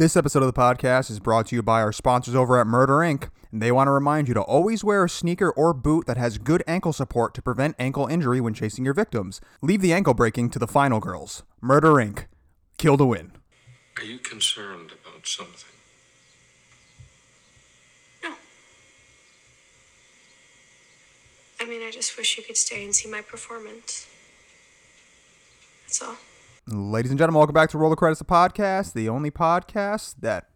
This episode of the podcast is brought to you by our sponsors over at Murder Inc. And they want to remind you to always wear a sneaker or boot that has good ankle support to prevent ankle injury when chasing your victims. Leave the ankle breaking to the final girls. Murder Inc. Kill to win. Are you concerned about something? No. I mean, I just wish you could stay and see my performance. That's all. Ladies and gentlemen, welcome back to Roll the Credits, the podcast, the only podcast that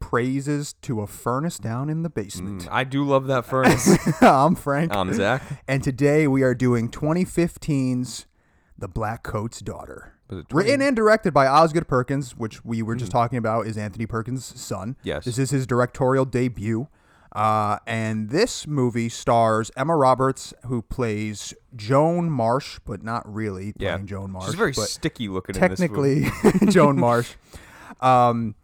praises to a furnace down in the basement. Mm, I do love that furnace. I'm Frank. I'm Zach. And today we are doing 2015's The Blackcoat's Daughter. Written and directed by Osgood Perkins, which we were just mm. talking about is Anthony Perkins' son. Yes. This is his directorial debut. Uh, and this movie stars Emma Roberts, who plays Joan Marsh, but not really Yeah, playing Joan Marsh. She's very sticky looking. in this technically Joan Marsh. Um,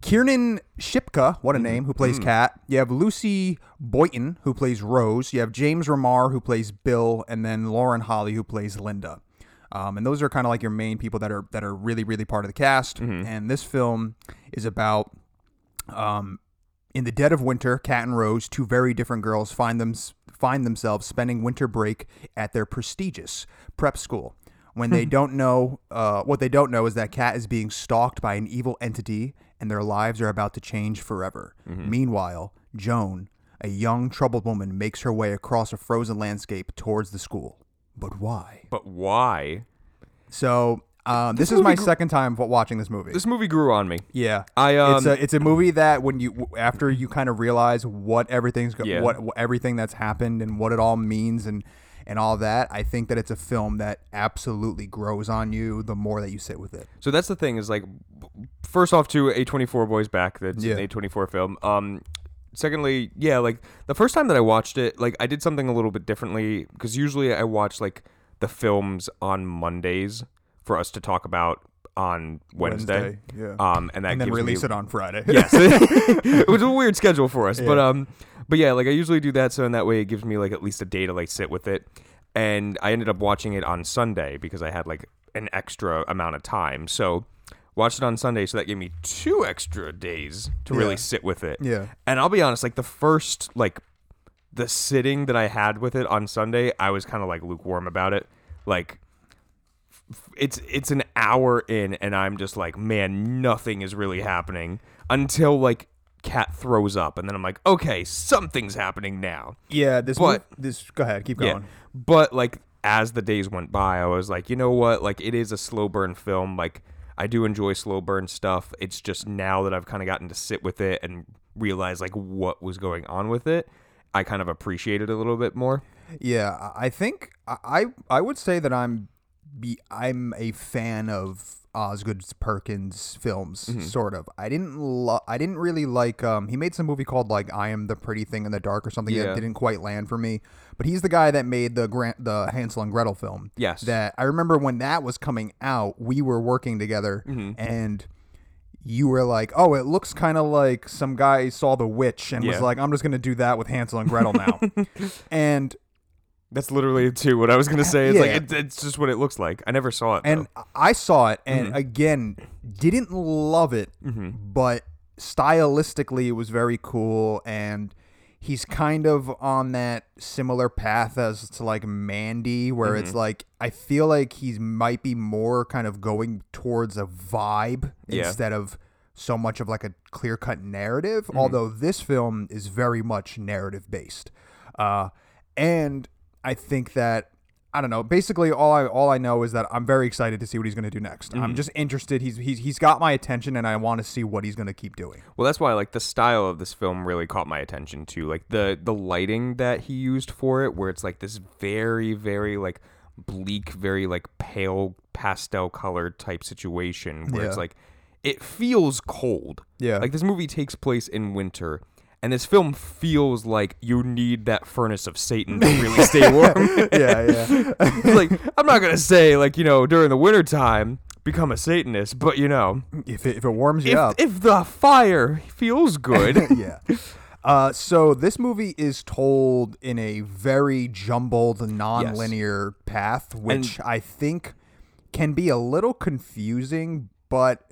Kiernan Shipka, what a name, who plays Kat. You have Lucy Boynton, who plays Rose. You have James Remar, who plays Bill, and then Lauren Holly, who plays Linda. Um, and those are kind of like your main people that are that are really really part of the cast. Mm-hmm. And this film is about um, in the dead of winter, Kat and Rose, two very different girls, find them find themselves spending winter break at their prestigious prep school. When they don't know, uh, what they don't know is that Kat is being stalked by an evil entity, and their lives are about to change forever. Meanwhile, Joan, a young troubled woman, makes her way across a frozen landscape towards the school. But why? But why? So, um, this, is my gr- second time watching this movie. This movie grew on me. Yeah, I, it's um, a it's a movie that when you after you kind of realize what everything's go- Yeah. what, what everything that's happened and what it all means and and all that. I think that it's a film that absolutely grows on you the more that you sit with it. So that's the thing is like, first off, to A24 Boys Back. That's Yeah. an A24 film. Um, secondly, yeah, like the first time that I watched it, like I did something a little bit differently because usually I watch like the films on Mondays for us to talk about on Wednesday. Wednesday, yeah. Um, and that and then release me it on Friday. yes it was a weird schedule for us but Yeah. um but yeah like i usually do that so in that way it gives me like at least a day to like sit with it and i ended up watching it on sunday because i had like an extra amount of time so watched it on sunday so that gave me two extra days to Yeah. really sit with it Yeah. and i'll be honest like the first like the sitting that i had with it on sunday i was kind of like lukewarm about it like it's it's an hour in and I'm just like, man, nothing is really happening until like Kat throws up and then I'm like, okay, something's happening now. yeah. This But- this go ahead, keep Yeah. going. But like as the days went by, I was like, you know what? Like it is a slow burn film. Like I do enjoy slow burn stuff. It's just now that I've kind of gotten to sit with it and realize like what was going on with it, I kind of appreciate it a little bit more. Yeah, I think I I would say that I'm be I'm a fan of Osgood Perkins films, Mm-hmm. sort of. I didn't lo- I didn't really like um he made some movie called like I Am the Pretty Thing in the Dark or something Yeah. that didn't quite land for me. But he's the guy that made the Grant the Hansel and Gretel film. Yes. That I remember when that was coming out, we were working together Mm-hmm. and you were like, "Oh, it looks kind of like some guy saw the witch and was like, I'm just gonna do that with Hansel and Gretel now." and That's literally too what I was gonna say. It's like it, it's just what it looks like. I never saw it. and though. I saw it, and Mm-hmm. again, didn't love it, but stylistically, it was very cool, and he's kind of on that similar path as to like Mandy, where it's Mm-hmm. like I feel like he might be more kind of going towards a vibe Yeah. instead of so much of like a clear cut narrative. Mm-hmm. Although this film is very much narrative based, uh, and I think that I don't know. Basically, all I all I know is that I'm very excited to see what he's going to do next. Mm-hmm. I'm just interested. He's he's he's got my attention, and I want to see what he's going to keep doing. Well, that's why like the style of this film really caught my attention too. Like the the lighting that he used for it, where it's like this very very like bleak, very like pale pastel colored type situation, where it's like it feels cold. Yeah. like this movie takes place in winter. And this film feels like you need that furnace of Satan to really stay warm. yeah, yeah, like I'm not gonna say like you know during the winter time become a Satanist, but you know if it, if it warms you if, up, if the fire feels good, yeah. Uh, so this movie is told in a very jumbled, non-linear path, which I think can be a little confusing. But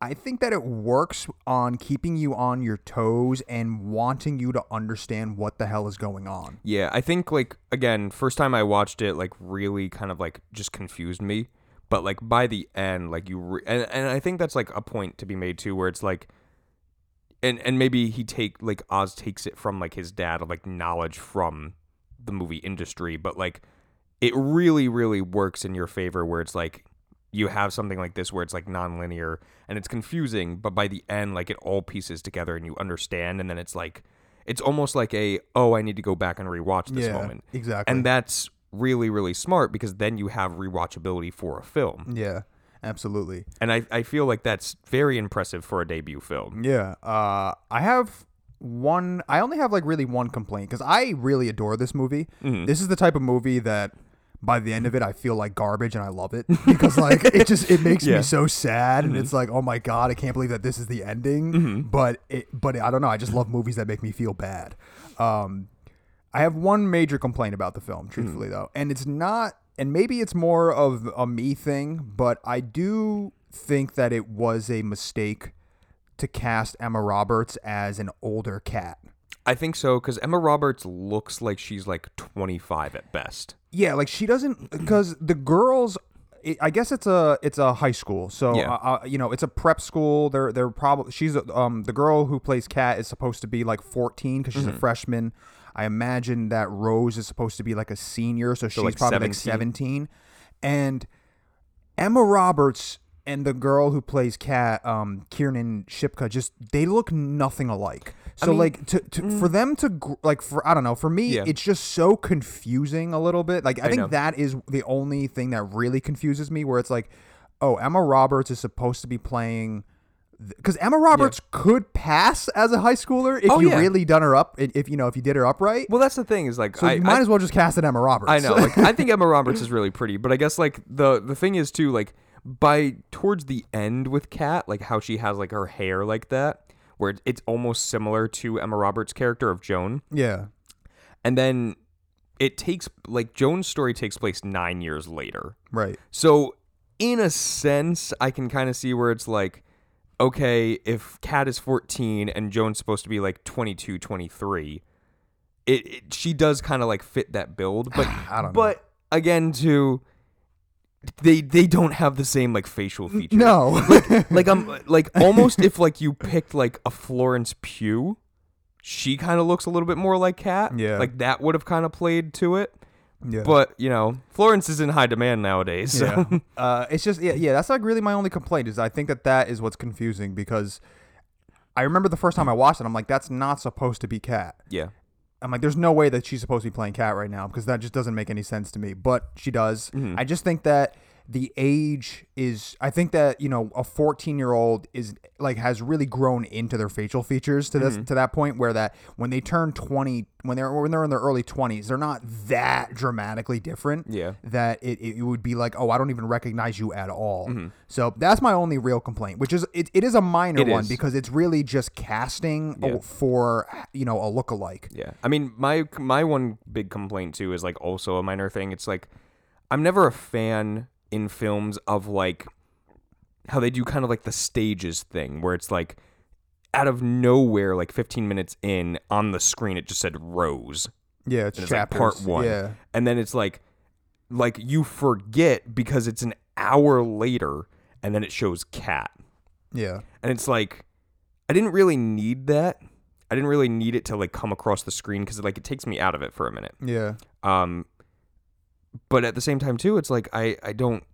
I think that it works on keeping you on your toes and wanting you to understand what the hell is going on. Yeah, I think like again, first time I watched it, like really kind of like just confused me. But like by the end, like you re- and and I think that's like a point to be made too, where it's like, and and maybe he take like Oz takes it from like his dad like knowledge from the movie industry, but like it really really works in your favor where it's like you have something like this where it's like nonlinear and it's confusing, but by the end, like it all pieces together and you understand, and then it's like it's almost like a oh I need to go back and rewatch this Yeah, moment, exactly. and that's really really smart because then you have rewatchability for a film, Yeah, absolutely. and I I feel like that's very impressive for a debut film. Yeah. Uh, I have one. I only have like really one complaint because I really adore this movie. Mm-hmm. This is the type of movie that by the end of it I feel like garbage and I love it because like it just it makes Yeah. Mm-hmm. me so sad and it's like oh my god I can't believe that this is the ending. But it but I don't know. I just love movies that make me feel bad. Um, I have one major complaint about the film, truthfully though, and it's not, and maybe it's more of a me thing, but I do think that it was a mistake to cast Emma Roberts as an older Kat. I think so because Emma Roberts looks like she's like 25 at best. Yeah, like she doesn't because the girls. I guess it's a it's a high school, so Yeah. uh, uh, you know it's a prep school. They're they're probably she's um the girl who plays Kat is supposed to be like fourteen because she's Mm-hmm. a freshman. I imagine that Rose is supposed to be like a senior, so she's like probably like 17? And Emma Roberts and the girl who plays Kat, um, Kiernan Shipka, just they look nothing alike. So mean, like to, to mm. for them to gr- like for I don't know for me Yeah. it's just so confusing a little bit. Like I, I think know. that is the only thing that really confuses me. Where it's like, oh, Emma Roberts is supposed to be playing. Because Emma Roberts could pass as a high schooler if Oh, you yeah. really done her up, if you know if you did her up right. Well, that's the thing is like so I, you might I, as well just cast it Emma Roberts. I know. Like I think Emma Roberts is really pretty, but I guess like the the thing is too like by towards the end with Kat, like how she has like her hair like that, where it's almost similar to Emma Roberts' character of Joan, yeah, and then it takes like Joan's story takes place nine years later. right. So in a sense, I can kind of see where it's like, okay, if Kat is 14 and Joan's supposed to be like 22, 23, it, it she does kind of like fit that build, but I don't know. but again, too, they they don't have the same like facial features. No, like I'm like almost if like you picked like a Florence Pugh, she kind of looks a little bit more like Kat. Yeah. like that would have kind of played to it. yeah. But you know, Florence is in high demand nowadays. So. Yeah. uh, it's just yeah, yeah. That's like really my only complaint is I think that that is what's confusing because I remember the first time I watched it, I'm like, that's not supposed to be Kat. yeah. I'm like, there's no way that she's supposed to be playing Kat right now because that just doesn't make any sense to me. But she does. Mm-hmm. I just think that the age is. I think that you know a 14 year old is like has really grown into their facial features to this mm-hmm. to that point where that when they turn 20 when they're when they're in their early 20s they're not that dramatically different Yeah. that it, it would be like oh i don't even recognize you at all mm-hmm. so that's my only real complaint which is it, it is a minor It one is. because it's really just casting Yeah. for you know a look-alike Yeah. I mean, my my one big complaint too is like also a minor thing. It's like I'm never a fan in films of like how they do kind of like the stages thing where it's like out of nowhere like 15 minutes in on the screen it just said Rose yeah it's, it's like part 1. yeah And then it's like like you forget because it's an hour later and then it shows Kat. yeah And it's like I didn't really need that. I didn't really need it to like come across the screen because like it takes me out of it for a minute. yeah Um, but at the same time too, it's like I I don't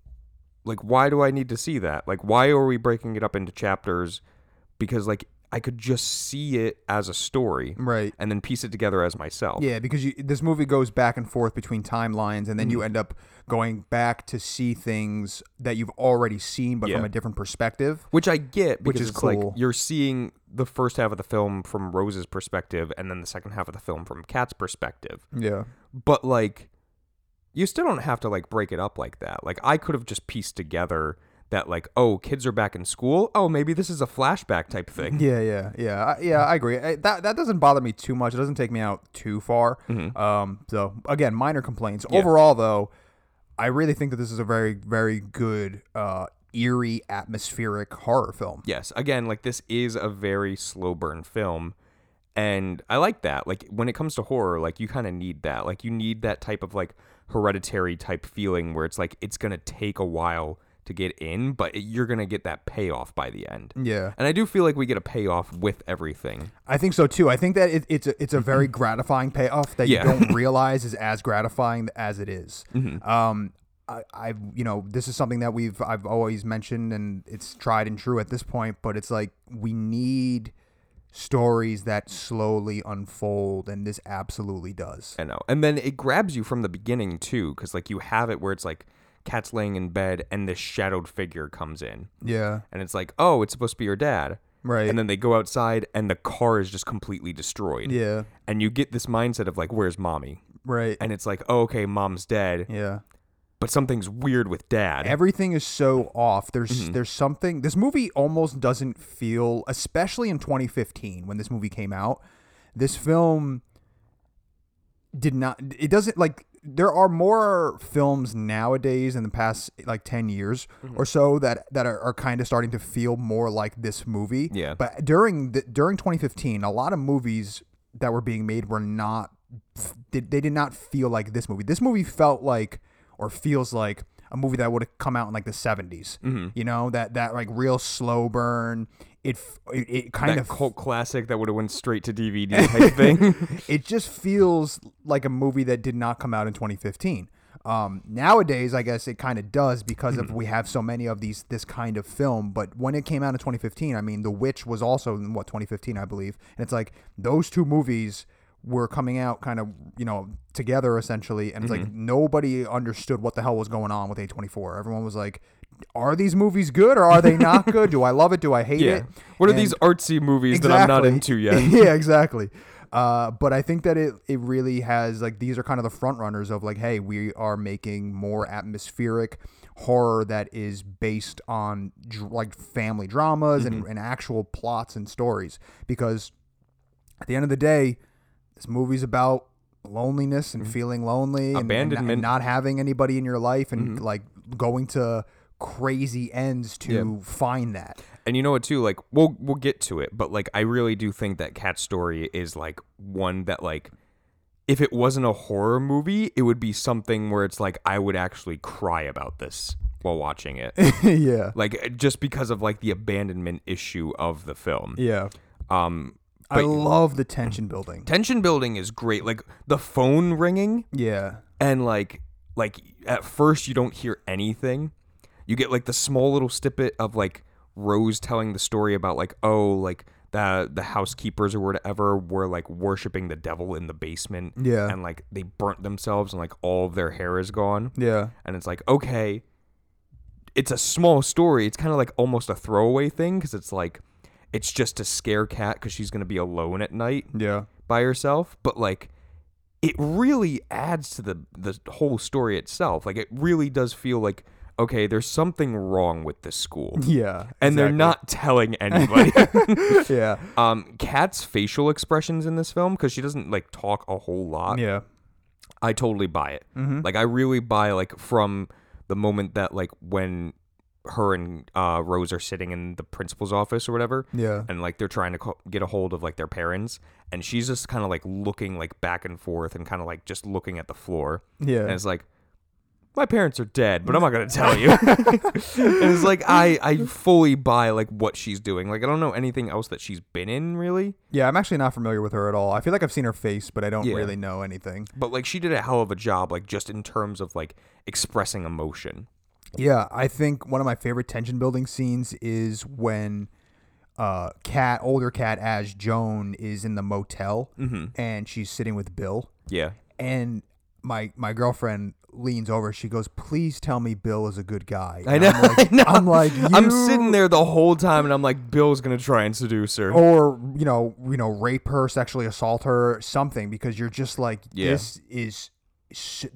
like why do I need to see that? Like why are we breaking it up into chapters? Because like I could just see it as a story right and then piece it together as myself. Yeah, because you, this movie goes back and forth between timelines, and then Mm. you end up going back to see things that you've already seen, but from a different perspective. Which I get Which is it's like cool. you're seeing the first half of the film from Rose's perspective and then the second half of the film from Kat's perspective. Yeah, But like you still don't have to like break it up like that. Like I could have just pieced together that like oh kids are back in school. Oh maybe this is a flashback type thing. yeah, yeah, yeah, I, yeah. I agree. I, that that doesn't bother me too much. It doesn't take me out too far. Um, so again, minor complaints. Mm-hmm. Yeah. Overall, though, I really think that this is a very, very good uh, eerie, atmospheric horror film. Yes. Again, like this is a very slow burn film. And I like that. Like when it comes to horror, like you kind of need that. Like you need that type of like hereditary type feeling where it's like it's going to take a while to get in, but you're going to get that payoff by the end. Yeah. And I do feel like we get a payoff with everything. I think so too. I think that it, it's a, it's a very gratifying payoff that Yeah. you don't realize is as gratifying as it is. Um, I, I, you know, this is something that we've I've always mentioned, and it's tried and true at this point. But it's like we need stories that slowly unfold, and this absolutely does. I know. And then it grabs you from the beginning too, because like you have it where it's like Kat's laying in bed and this shadowed figure comes in. Yeah, And it's like, oh, it's supposed to be your dad. right. And then they go outside and the car is just completely destroyed. yeah, And you get this mindset of like, where's mommy? right. And it's like, oh, okay, mom's dead, yeah. But something's weird with dad. everything is so off there's Mm-hmm. there's something this movie almost doesn't feel especially in 2015 when this movie came out this film did not it doesn't like there are more films nowadays in the past like 10 years Mm-hmm. or so that that are, are kind of starting to feel more like this movie Yeah. but during the, during 2015 a lot of movies that were being made were not did, they did not feel like this movie this movie felt like or feels like a movie that would have come out in like the 70s Mm-hmm. you know that that like real slow burn it it, it kind that of cult classic that would have went straight to DVD type thing. it just feels like a movie that did not come out in 2015. Um, nowadays, I guess it kind of does because of we have so many of these this kind of film. But when it came out in 2015, I mean, The Witch was also in what 2015, I believe, and it's like those two movies were coming out kind of you know together essentially, and it's like nobody understood what the hell was going on with A24. Everyone was like. Are these movies good or are they not good? Do I love it? Do I hate yeah. it? What are And- these artsy movies that I'm not into yet? yeah, exactly. Uh, but I think that it it really has like these are kind of the front runners of like, hey, we are making more atmospheric horror that is based on dr- like family dramas Mm-hmm. and, and actual plots and stories. Because at the end of the day, this movie's about loneliness and feeling lonely and- and, not- and Mm-hmm. Abandonment. Mm-hmm. not having anybody in your life and like going to crazy ends to find that. And you know what too? Like we'll we'll get to it, but like I really do think that Kat's story is like one that like if it wasn't a horror movie, it would be something where it's like I would actually cry about this while watching it. yeah. like just because of like the abandonment issue of the film. Yeah. Um I but love the tension building. tension building is great. Like the phone ringing Yeah. and like like at first you don't hear anything you get like the small little snippet of like rose telling the story about like oh like the the housekeepers or whatever were like worshiping the devil in the basement Yeah. and like they burnt themselves and like all of their hair is gone Yeah. and it's like okay it's a small story it's kind of like almost a throwaway thing because it's like it's just to scare Kat because she's gonna be alone at night Yeah. by herself, but like it really adds to the the whole story itself. Like it really does feel like okay, there's something wrong with this school. Yeah. And they're not telling anybody. Yeah. um Kat's facial expressions in this film cuz she doesn't like talk a whole lot. Yeah. I totally buy it. Mm-hmm. Like I really buy like from the moment that like when her and uh, Rose are sitting in the principal's office or whatever, Yeah. and like they're trying to co- get a hold of like their parents, and she's just kind of like looking like back and forth and kind of like just looking at the floor, Yeah. and it's like. My parents are dead, but I'm not gonna tell you. and it's like I I fully buy like what she's doing. Like I don't know anything else that she's been in really, Yeah. I'm actually not familiar with her at all. I feel like I've seen her face, but I don't Yeah. really know anything. but like she did a hell of a job, like just in terms of like expressing emotion. Yeah. I think one of my favorite tension building scenes is when uh Kat older Kat as Joan is in the motel Mm-hmm. and she's sitting with Bill Yeah, and my my girlfriend leans over she goes please tell me Bill is a good guy I, know, I'm like, I know. I'm like I'm sitting there the whole time, and I'm like, Bill's gonna try and seduce her. or you know you know rape her sexually assault her something because you're just like Yeah. this is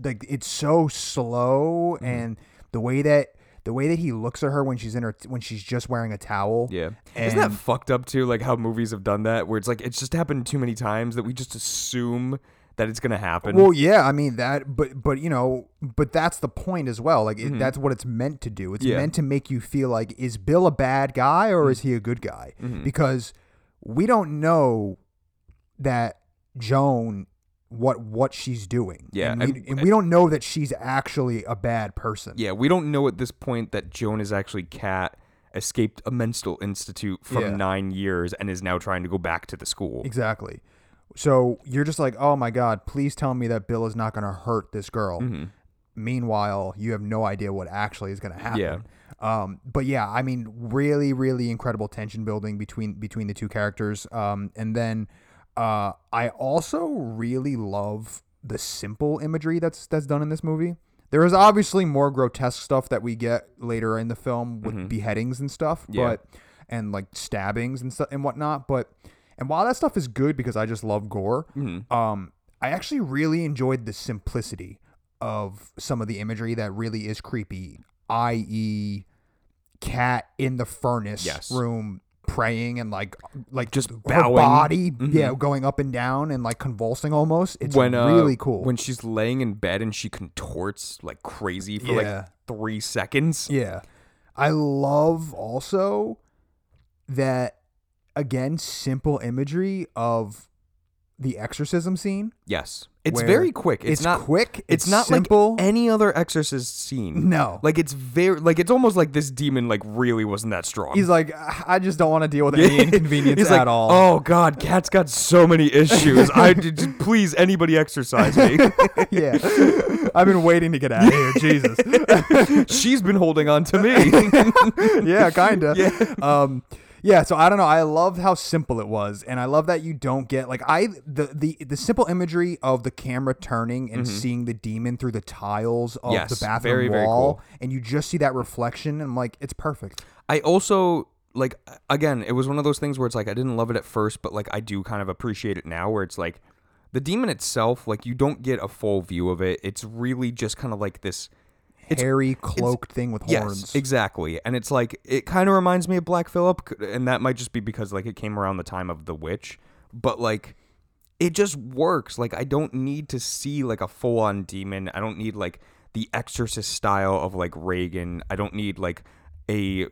like it's so slow Mm-hmm. and the way that the way that he looks at her when she's in her when she's just wearing a towel Yeah. Isn't that fucked up too? Like how movies have done that, where it's like it's just happened too many times that we just assume that it's gonna happen. Well, yeah, I mean that, but but you know, but that's the point as well. Like it, that's what it's meant to do. It's Mm-hmm. Yeah. Meant to make you feel like is Bill a bad guy or is he a good guy? Mm-hmm. Because we don't know that Joan what what she's doing. Yeah, and we, and- and we don't know that she's actually a bad person. yeah, we don't know at this point that Joan is actually Kat escaped a mental institute from Yeah. nine years and is now trying to go back to the school. Exactly. So you're just like, oh my God, please tell me that Bill is not going to hurt this girl. Mm-hmm. Meanwhile, you have no idea what actually is going to happen. Yeah. Um, but yeah, I mean, really, really incredible tension building between between the two characters. Um, and then uh, I also really love the simple imagery that's that's done in this movie. There is obviously more grotesque stuff that we get later in the film with beheadings and stuff, Mm-hmm. Yeah. but and like stabbings and stuff and whatnot. But and while that stuff is good because I just love gore, Mm-hmm. um, I actually really enjoyed the simplicity of some of the imagery that really is creepy, i.e., Kat in the furnace Yes. room praying and like like Just her bowing. body Mhm. yeah going up and down and like convulsing almost it's when uh, really cool when she's laying in bed and she contorts like crazy for Yeah. like three seconds. Yeah. I love also that again simple imagery of the exorcism scene. Yes, it's very quick. It's, it's not quick, It's, it's not simple. like any other exorcist scene. No. like it's very like it's almost like this demon like really wasn't that strong. He's like I just don't want to deal with any inconvenience He's at like, all. Oh God, Kat's got so many issues. I just, please anybody exorcise me. yeah. I've been waiting to get out of here. Jesus. She's been holding on to me. yeah, kind of. Yeah. Um yeah, so I don't know. I loved how simple it was, and I love that you don't get like I the the the simple imagery of the camera turning and seeing the demon through the tiles of Mm-hmm. Yes, the bathroom very, very wall, cool. and you just see that reflection, and I'm like, it's perfect. I also like again, it was one of those things where it's like I didn't love it at first, but like I do kind of appreciate it now where it's like the demon itself, like you don't get a full view of it. It's really just kind of like this Hairy cloaked thing with Yes, horns. exactly. And it's like it kind of reminds me of Black Phillip, and that might just be because like it came around the time of The Witch, but like it just works. Like I don't need to see like a full on demon. I don't need like the Exorcist style of like Regan. I don't need like a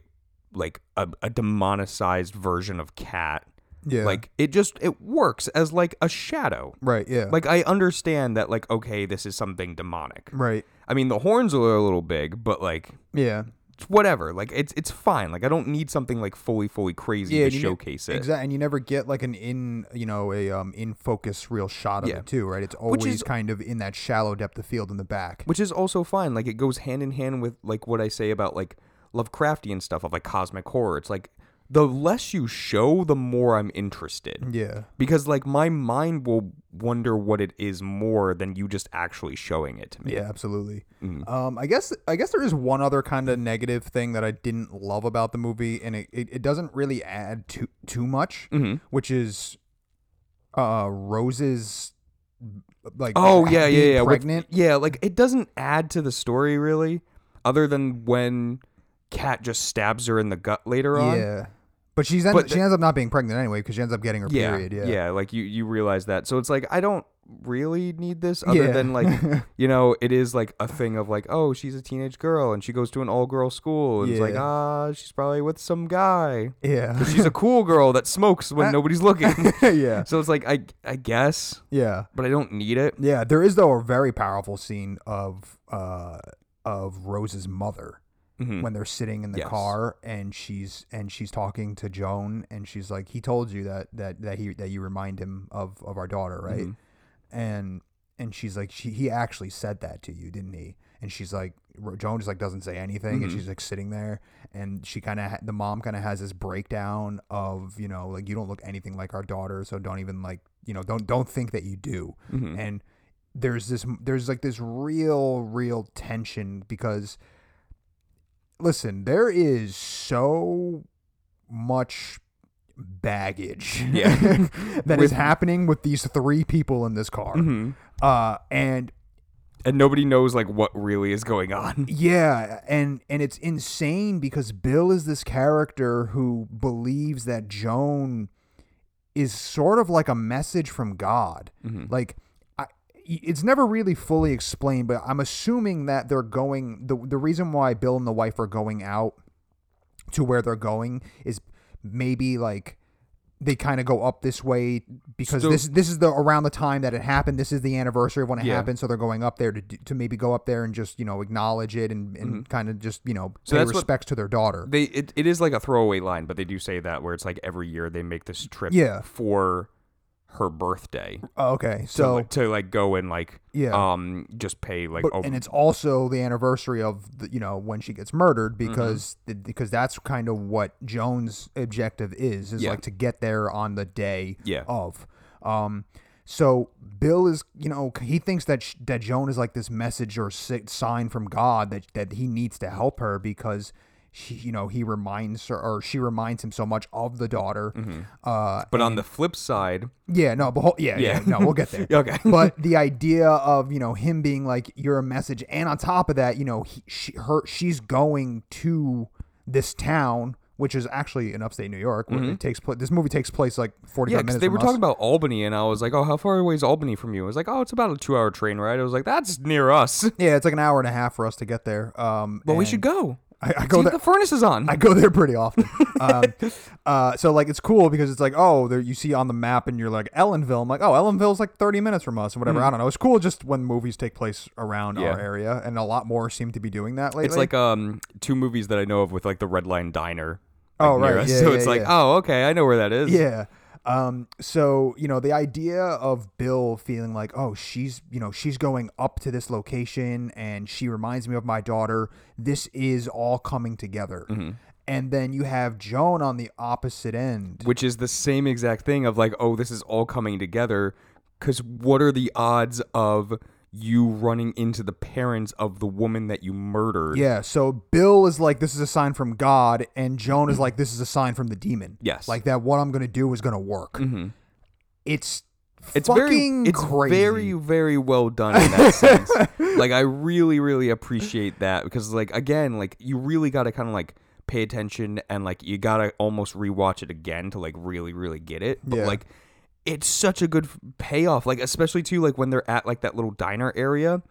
like a, a demonicized version of Kat. Yeah. Like it just it works as like a shadow. right, yeah. Like I understand that like okay, this is something demonic. right. I mean the horns are a little big, but like Yeah. it's whatever. Like it's it's fine. Like I don't need something like fully fully crazy Yeah, to and you ne- showcase it. Exactly, and you never get like an in, you know, a um in focus real shot of Yeah. it too, right? It's always is- kind of in that shallow depth of field in the back. Which is also fine. Like it goes hand in hand with like what I say about like Lovecraftian stuff of like cosmic horror. It's like the less you show, the more I'm interested. Yeah. Because like my mind will wonder what it is more than you just actually showing it to me. Yeah, absolutely. Mm-hmm. Um, I guess I guess there is one other kind of negative thing that I didn't love about the movie, and it, it, it doesn't really add too too much, Mhm. which is uh Rose's like Oh yeah, yeah, yeah. with- pregnant. yeah, like it doesn't add to the story really, other than when Kat just stabs her in the gut later on. yeah, but she's end, But she ends up not being pregnant anyway because she ends up getting her yeah, period. Yeah, Yeah, like you you realize that. So it's like I don't really need this other Yeah. than like you know it is like a thing of like oh she's a teenage girl and she goes to an all girl school and it's like ah she's probably with some guy. yeah, She's a cool girl that smokes when nobody's looking. yeah, so it's like I I guess, yeah. but I don't need it. Yeah, there is though a very powerful scene of uh of Rose's mother Mhm. when they're sitting in the Yes. car and she's and she's talking to Joan and she's like he told you that that that he that you remind him of of our daughter, right? Mhm. And and she's like she he actually said that to you, didn't he? And she's like Joan just like doesn't say anything and Mhm. she's like sitting there and she kind of ha- the mom kind of has this breakdown of, you know, like you don't look anything like our daughter, so don't even like, you know, don't don't think that you do Mhm. and there's this there's like this real real tension because listen there is so much baggage Yeah. that is With- happening with these three people in this car Mhm. uh and and nobody knows like what really is going on. yeah and and it's insane because bill is this character who believes that joan is sort of like a message from god Mhm. like it's never really fully explained, but I'm assuming that they're going. the The reason why Bill and the wife are going out to where they're going is maybe like they kind of go up this way because So- this this is the around the time that it happened. This is the anniversary of when it Yeah. happened, so they're going up there to to maybe go up there and just you know acknowledge it and, and kind of just you know Mm-hmm. So pay respects to their daughter. They it, it is like a throwaway line, but they do say that where it's like every year they make this trip Yeah. for her birthday. Oh, okay, so like, to like go and like Yeah. um just pay like but, oh, and it's also the anniversary of the, you know when she gets murdered Mm-hmm. because the, because that's kind of what Joan's objective is is Yeah. like to get there on the day Yeah. of um so Bill is you know he thinks that sh- that Joan is like this message or sign from God that that he needs to help her because she you know he reminds her or she reminds him so much of the daughter uh but on the flip side, yeah, no, but yeah, yeah, Yeah. no, we'll get there. Okay. but the idea of you know him being like you're a message, and on top of that, you know, he, she, her, she's going to this town, which is actually in upstate New York, where it takes place. This movie takes place like 45 Mm-hmm. yeah, minutes. because they were us. talking about Albany, and I was like, oh, how far away is Albany from you? I was like, oh, it's about a two-hour train ride. I was like, that's near us. Yeah, it's like an hour and a half for us to get there. Um, Well, we should go. I, I go there. the furnace is on. I go there pretty often. um, uh, so like it's cool because it's like oh there you see on the map and you're like Ellenville. I'm like oh Ellenville's like 30 minutes from us or whatever. I don't know. It's cool just when movies take place around. Yeah. our area and a lot more seem to be doing that lately. it's like um two movies that I know of with like the Red Line Diner. Oh, like, near right. Yeah, so yeah, it's like, oh, okay, I know where that is. yeah. Um, so you know the idea of Bill feeling like oh she's you know she's going up to this location and she reminds me of my daughter. This is all coming together. Mm-hmm. And then you have Joan on the opposite end. which is the same exact thing of like, oh, this is all coming together. Because what are the odds of you running into the parents of the woman that you murdered? Yeah, so Bill is like, this is a sign from God, and Joan is like, this is a sign from the demon. Yes. Like that, what I'm going to do is going to work. Mhm. It's It's fucking very, it's crazy. very, very well done in that sense. Like I really, really appreciate that because, like, again, like you really got to kind of like pay attention and like you got to almost rewatch it again to like really, really get it. But Yeah. like, it's such a good payoff. Like, especially too, like when they're at like that little diner area,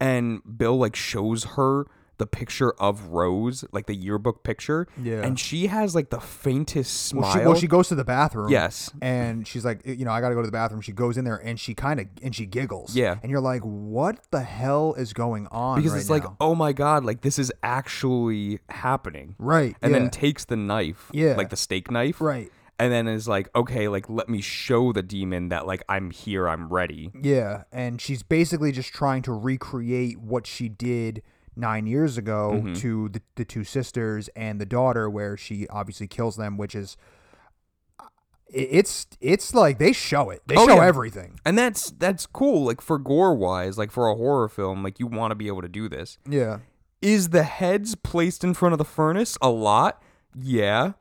and Bill like shows her the picture of Rose, like the yearbook picture. Yeah. And she has like the faintest smile. Well she, well, she goes to the bathroom. Yes. And she's like, you know, I got to go to the bathroom. She goes in there and she kind of, and she giggles. Yeah. And you're like, what the hell is going on? because right it's like, oh my god, like this is actually happening. right. And yeah. then takes the knife, Yeah. like the steak knife, right. And then is like, okay, like let me show the demon that like I'm here, I'm ready. Yeah, and she's basically just trying to recreate what she did nine years ago Mm-hmm. to the, the two sisters and the daughter, where she obviously kills them, which is it's it's like they show it. They Oh, show yeah. everything. And that's that's cool, like for gore wise, like for a horror film, like you want to be able to do this. Yeah. Is the heads placed in front of the furnace a lot? Yeah.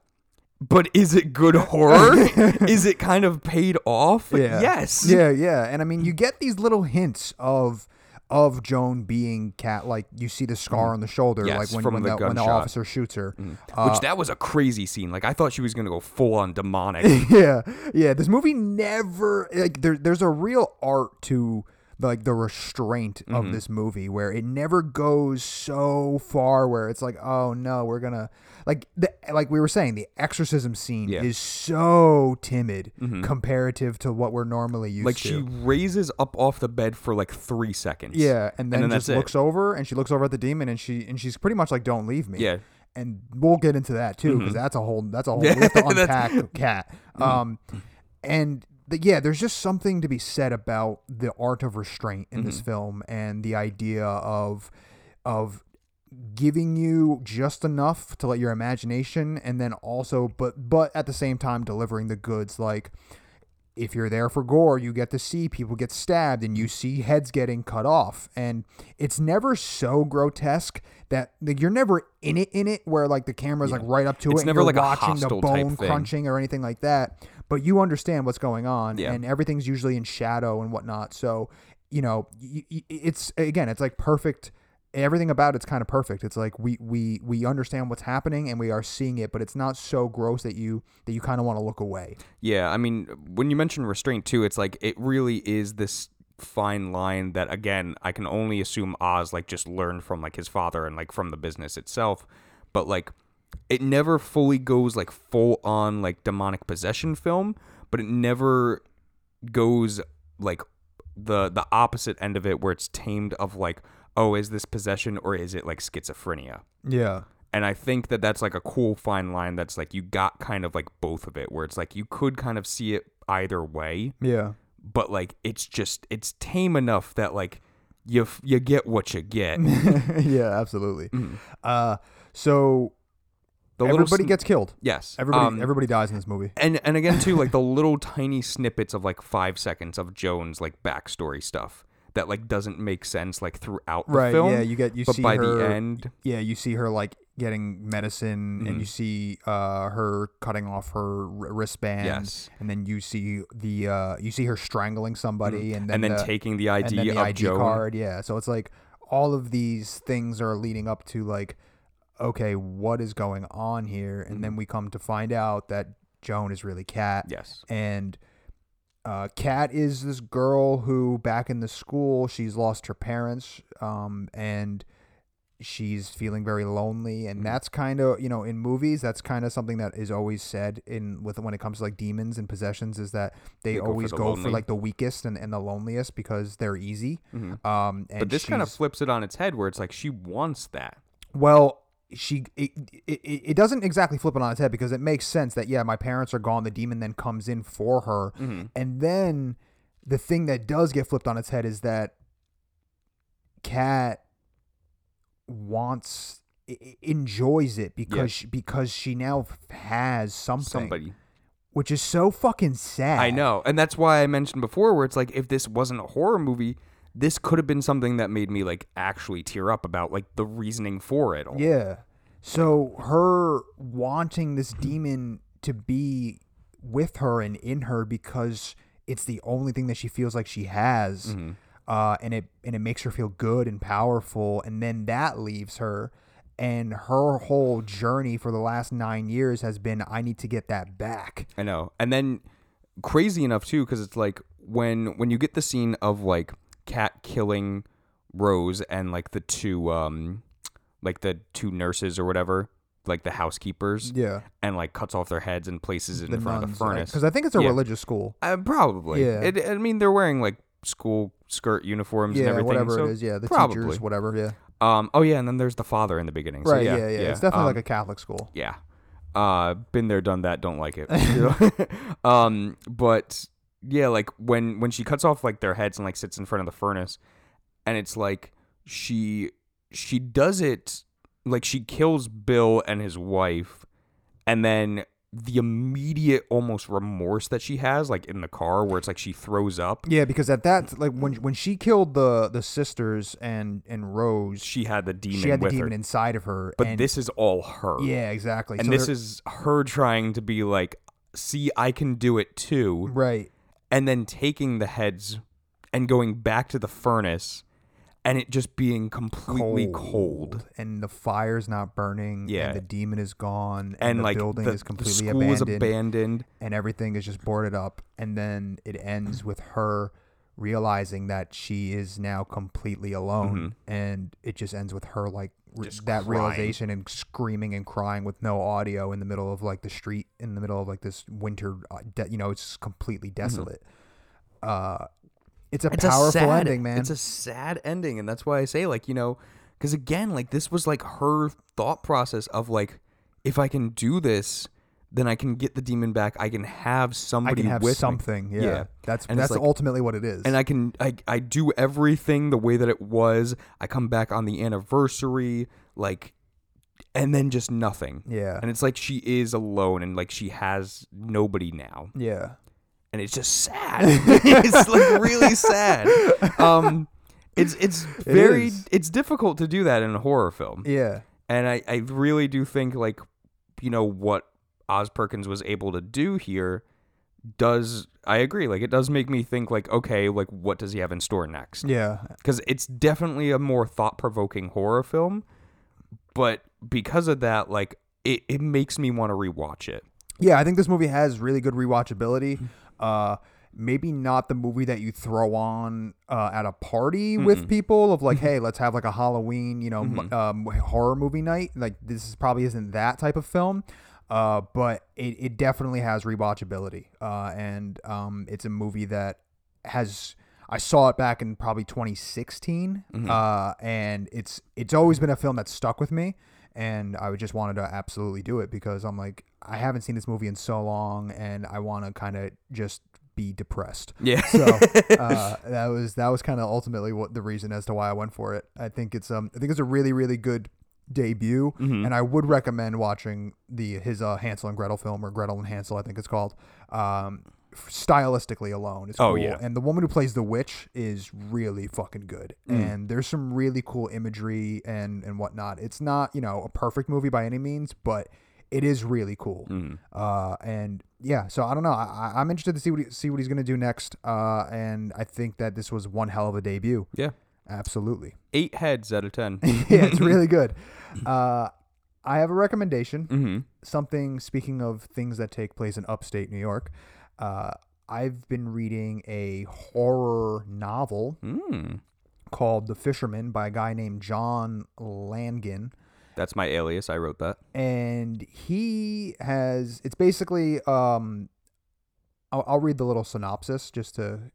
But is it good horror? is it kind of paid off? Yeah. Yes. Yeah, yeah. And I mean you get these little hints of of Joan being Kat like you see the scar on the shoulder Mm. Yes, like when, when the the, when the. Mm. officer shoots her. Uh, Which that was a crazy scene. Like I thought she was gonna go full on demonic. yeah, yeah. This movie never like there. There's a real art to like the restraint Mm-hmm. of this movie where it never goes so far where it's like, oh no, we're gonna like the like we were saying the exorcism scene Yeah. Mm-hmm. is so timid comparative to what we're normally used like to. she raises up off the bed for like three seconds. yeah, and then, then just that's it. looks over and she looks over at the demon and she and she's pretty much like, "Don't leave me." Yeah. and we'll get into that too because that's a whole that's a whole we have to unpack Kat um and the, yeah there's just something to be said about the art of restraint in this mm-hmm. film and the idea of of giving you just enough to let your imagination and then also but but at the same time delivering the goods like if you're there for gore, you get to see people get stabbed and you see heads getting cut off. And it's never so grotesque that like, you're never in it in it where like the camera's like right up to It's it. and never like a watching the bone crunching or anything like that. But you understand what's going on, Yeah. and everything's usually in shadow and whatnot. So you know, y- y- it's again, it's like perfect. Everything about it's kind of perfect. It's like we we we understand what's happening and we are seeing it, but it's not so gross that you that you kind of want to look away. Yeah, I mean, when you mention restraint too, it's like it really is this fine line that again I can only assume Oz like just learned from like his father and like from the business itself, but like it never fully goes like full on like demonic possession film, but it never goes like the the opposite end of it where it's tamed of like oh is this possession or is it like schizophrenia Yeah. and i think that that's like a cool fine line that's like you got kind of like both of it where it's like you could kind of see it either way Yeah. but like it's just it's tame enough that like you f- you get what you get yeah, absolutely. Uh, so the everybody sn- gets killed. yes Everybody, um, everybody dies in this movie. and and again too like the little tiny snippets of like five seconds of Joan's like backstory stuff that like doesn't make sense like throughout the Right. film Yeah. You get you but see by her. the end Yeah, you see her like getting medicine, and Mm-hmm. you see uh, her cutting off her wr- wristband. Yes. And then you see the uh, you see her strangling somebody, and then and then the, taking the and ID then the of ID Joan. card. Yeah. So it's like all of these things are leading up to like, okay, what is going on here? And Mm-hmm. then we come to find out that Joan is really Kat. Yes. And uh, Kat is this girl who, back in the school, she's lost her parents, um, and she's feeling very lonely. Mm-hmm. And that's kind of, you know, in movies, that's kind of something that is always said in with when it comes to like demons and possessions is that they, They go for always go for like the weakest and, and the loneliest because they're easy. Um, and But this kind of flips it on its head where it's like she wants that. well, she it, it, it doesn't exactly flip it on its head because it makes sense that yeah, my parents are gone. The demon then comes in for her, mm-hmm. and then the thing that does get flipped on its head is that Kat wants enjoys it because Yeah. she, because she now has something, Somebody. which is so fucking sad. I know. And that's why I mentioned before where it's like if this wasn't a horror movie, this could have been something that made me like actually tear up about like the reasoning for it all. Yeah. So her wanting this demon to be with her and in her because it's the only thing that she feels like she has, Mm-hmm. uh, and it and it makes her feel good and powerful, and then that leaves her, and her whole journey for the last nine years has been I need to get that back. I know. And then crazy enough too cuz it's like when when you get the scene of like Kat killing Rose and like the two um like the two nurses or whatever, like the housekeepers. Yeah, And like cuts off their heads and places it the in front of the furnace. because I think it's a Yeah. religious school. Uh, probably. Yeah. It, I mean, they're wearing like school skirt uniforms and Yeah, everything. whatever so it is. Yeah, the probably. teachers, whatever. Yeah, Um. Oh yeah, and then there's the father in the beginning. So right. yeah, Yeah, yeah. It's definitely um, like a Catholic school. yeah. Uh, been there, done that. Don't like it. Um, but yeah, like when when she cuts off like their heads and like sits in front of the furnace, and it's like she she does it like she kills Bill and his wife, and then the immediate almost remorse that she has like in the car where it's like she throws up Yeah, because at that like when when she killed the the sisters and and Rose, she had the demon she had the demon her inside of her. but and, this is all her yeah, exactly. and So this is her trying to be like see i can do it too right. And then taking the heads and going back to the furnace and it just being completely cold, and the fire's not burning. Yeah. and the demon is gone, and, and the like building the, is the completely school is abandoned, abandoned and everything is just boarded up. And then it ends with her realizing that she is now completely alone, mm-hmm. and it just ends with her like re- Mm-hmm. That crying. realization and screaming and crying with no audio in the middle of like the street in the middle of like this winter. Uh, de- you know, it's completely desolate. Uh, it's a Mm-hmm. it's powerful a sad, ending, man. It's a sad ending, and that's why I say like you know, because again, like this was like her thought process of like, if I can do this, then I can get the demon back. I can have I somebody can have with me. something. Yeah, Yeah. that's And that's like- ultimately what it is. and I can I I do everything the way that it was. I come back on the anniversary, like, and then just nothing. yeah, And it's like she is alone, and like she has nobody now, yeah, and it's just sad. it's like really sad. Um, it's it's very is. it's difficult to do that in a horror film, yeah, and I I really do think like, you know what Oz Perkins was able to do here does I agree like it does make me think like okay like what does he have in store next yeah. because it's definitely a more thought-provoking horror film but because of that like it, it makes me want to rewatch it Yeah, I think this movie has really good rewatchability. Mm-hmm. Uh, maybe not the movie that you throw on uh, at a party with people of like, hey, let's have like a Halloween, you know, m um, horror movie night. Like this is probably isn't that type of film. Uh, but it, it definitely has rewatchability. Uh, and um, it's a movie that has I saw it back in probably 2016, uh, and it's it's always been a film that's stuck with me, and I just wanted to absolutely do it because I'm like I haven't seen this movie in so long, and I want to kind of just be depressed. Yeah. So uh, that was that was kind of ultimately what the reason as to why I went for it. I think it's um I think it's a really really good debut, Mm-hmm. and I would recommend watching the his uh, Hansel and Gretel film or Gretel and Hansel I think it's called. Um, stylistically alone, it's Oh, cool. yeah. and the woman who plays the witch is really fucking good, Mm. and there's some really cool imagery and and whatnot. It's not you know a perfect movie by any means, but it is really cool. Mm. Uh, and yeah, so I don't know. I, I'm interested to see what he, see what he's gonna do next. Uh, and I think that this was one hell of a debut. Yeah. Absolutely. Eight heads out of ten. yeah, it's really good. Uh, I have a recommendation. mm-hmm. Something. Speaking of things that take place in upstate New York, uh, I've been reading a horror novel Mm. called The Fisherman by a guy named John Langan. That's my alias. I wrote that. and he has it's basically um I'll, I'll read the little synopsis just to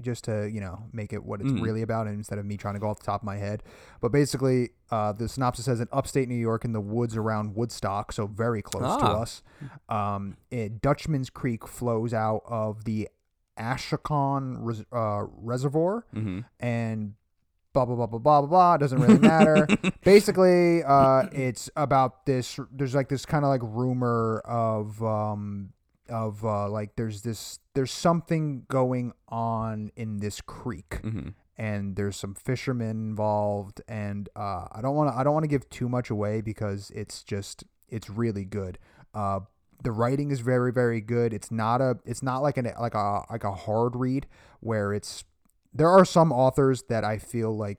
just to you know make it what it's Mm. really about instead of me trying to go off the top of my head but basically uh, the synopsis says in upstate new york in the woods around woodstock so very close to Ah. us um, it, dutchman's creek flows out of the Ashokan res- uh, reservoir Mm-hmm. and blah blah blah blah blah blah blah. Doesn't really matter. Basically, uh, it's about this. There's like this kind of like rumor of um of uh, like there's this there's something going on in this creek. Mm-hmm. And there's some fishermen involved, and uh, I don't want to. I don't want to give too much away because it's just it's really good. Uh, the writing is very very good. It's not a it's not like an like a like a hard read where it's there are some authors that I feel like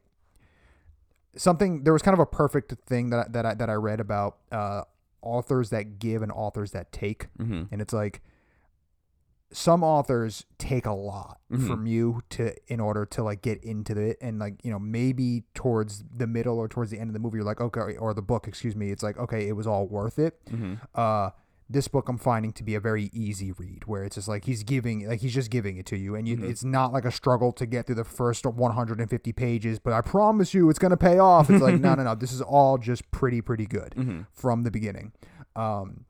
something there was kind of a perfect thing that I, that I, that I read about uh, authors that give and authors that take Mm-hmm. and it's like some authors take a lot Mhm. from you to in order to like get into it and like you know maybe towards the middle or towards the end of the movie you're like okay or the book excuse me it's like okay it was all worth it Mm-hmm. uh this book I'm finding to be a very easy read where it's just like he's giving like he's just giving it to you and you, it's not like a struggle to get through the first 150 pages but I promise you it's going to pay off it's like no no no this is all just pretty pretty good Mm-hmm. from the beginning um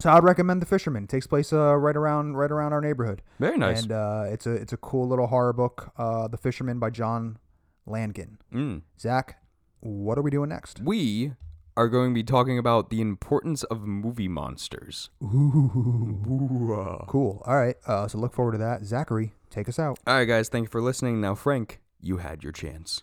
so I'd recommend The Fisherman. It takes place uh, right around right around our neighborhood. Very nice. And uh, it's a it's a cool little horror book, uh, The Fisherman by John Langan. Mm. Zach, what are we doing next? We are going to be talking about the importance of movie monsters. Ooh. uh. Cool. All right. Uh, so look forward to that. Zachary, take us out. All right, guys. Thank you for listening. Now, Frank, you had your chance.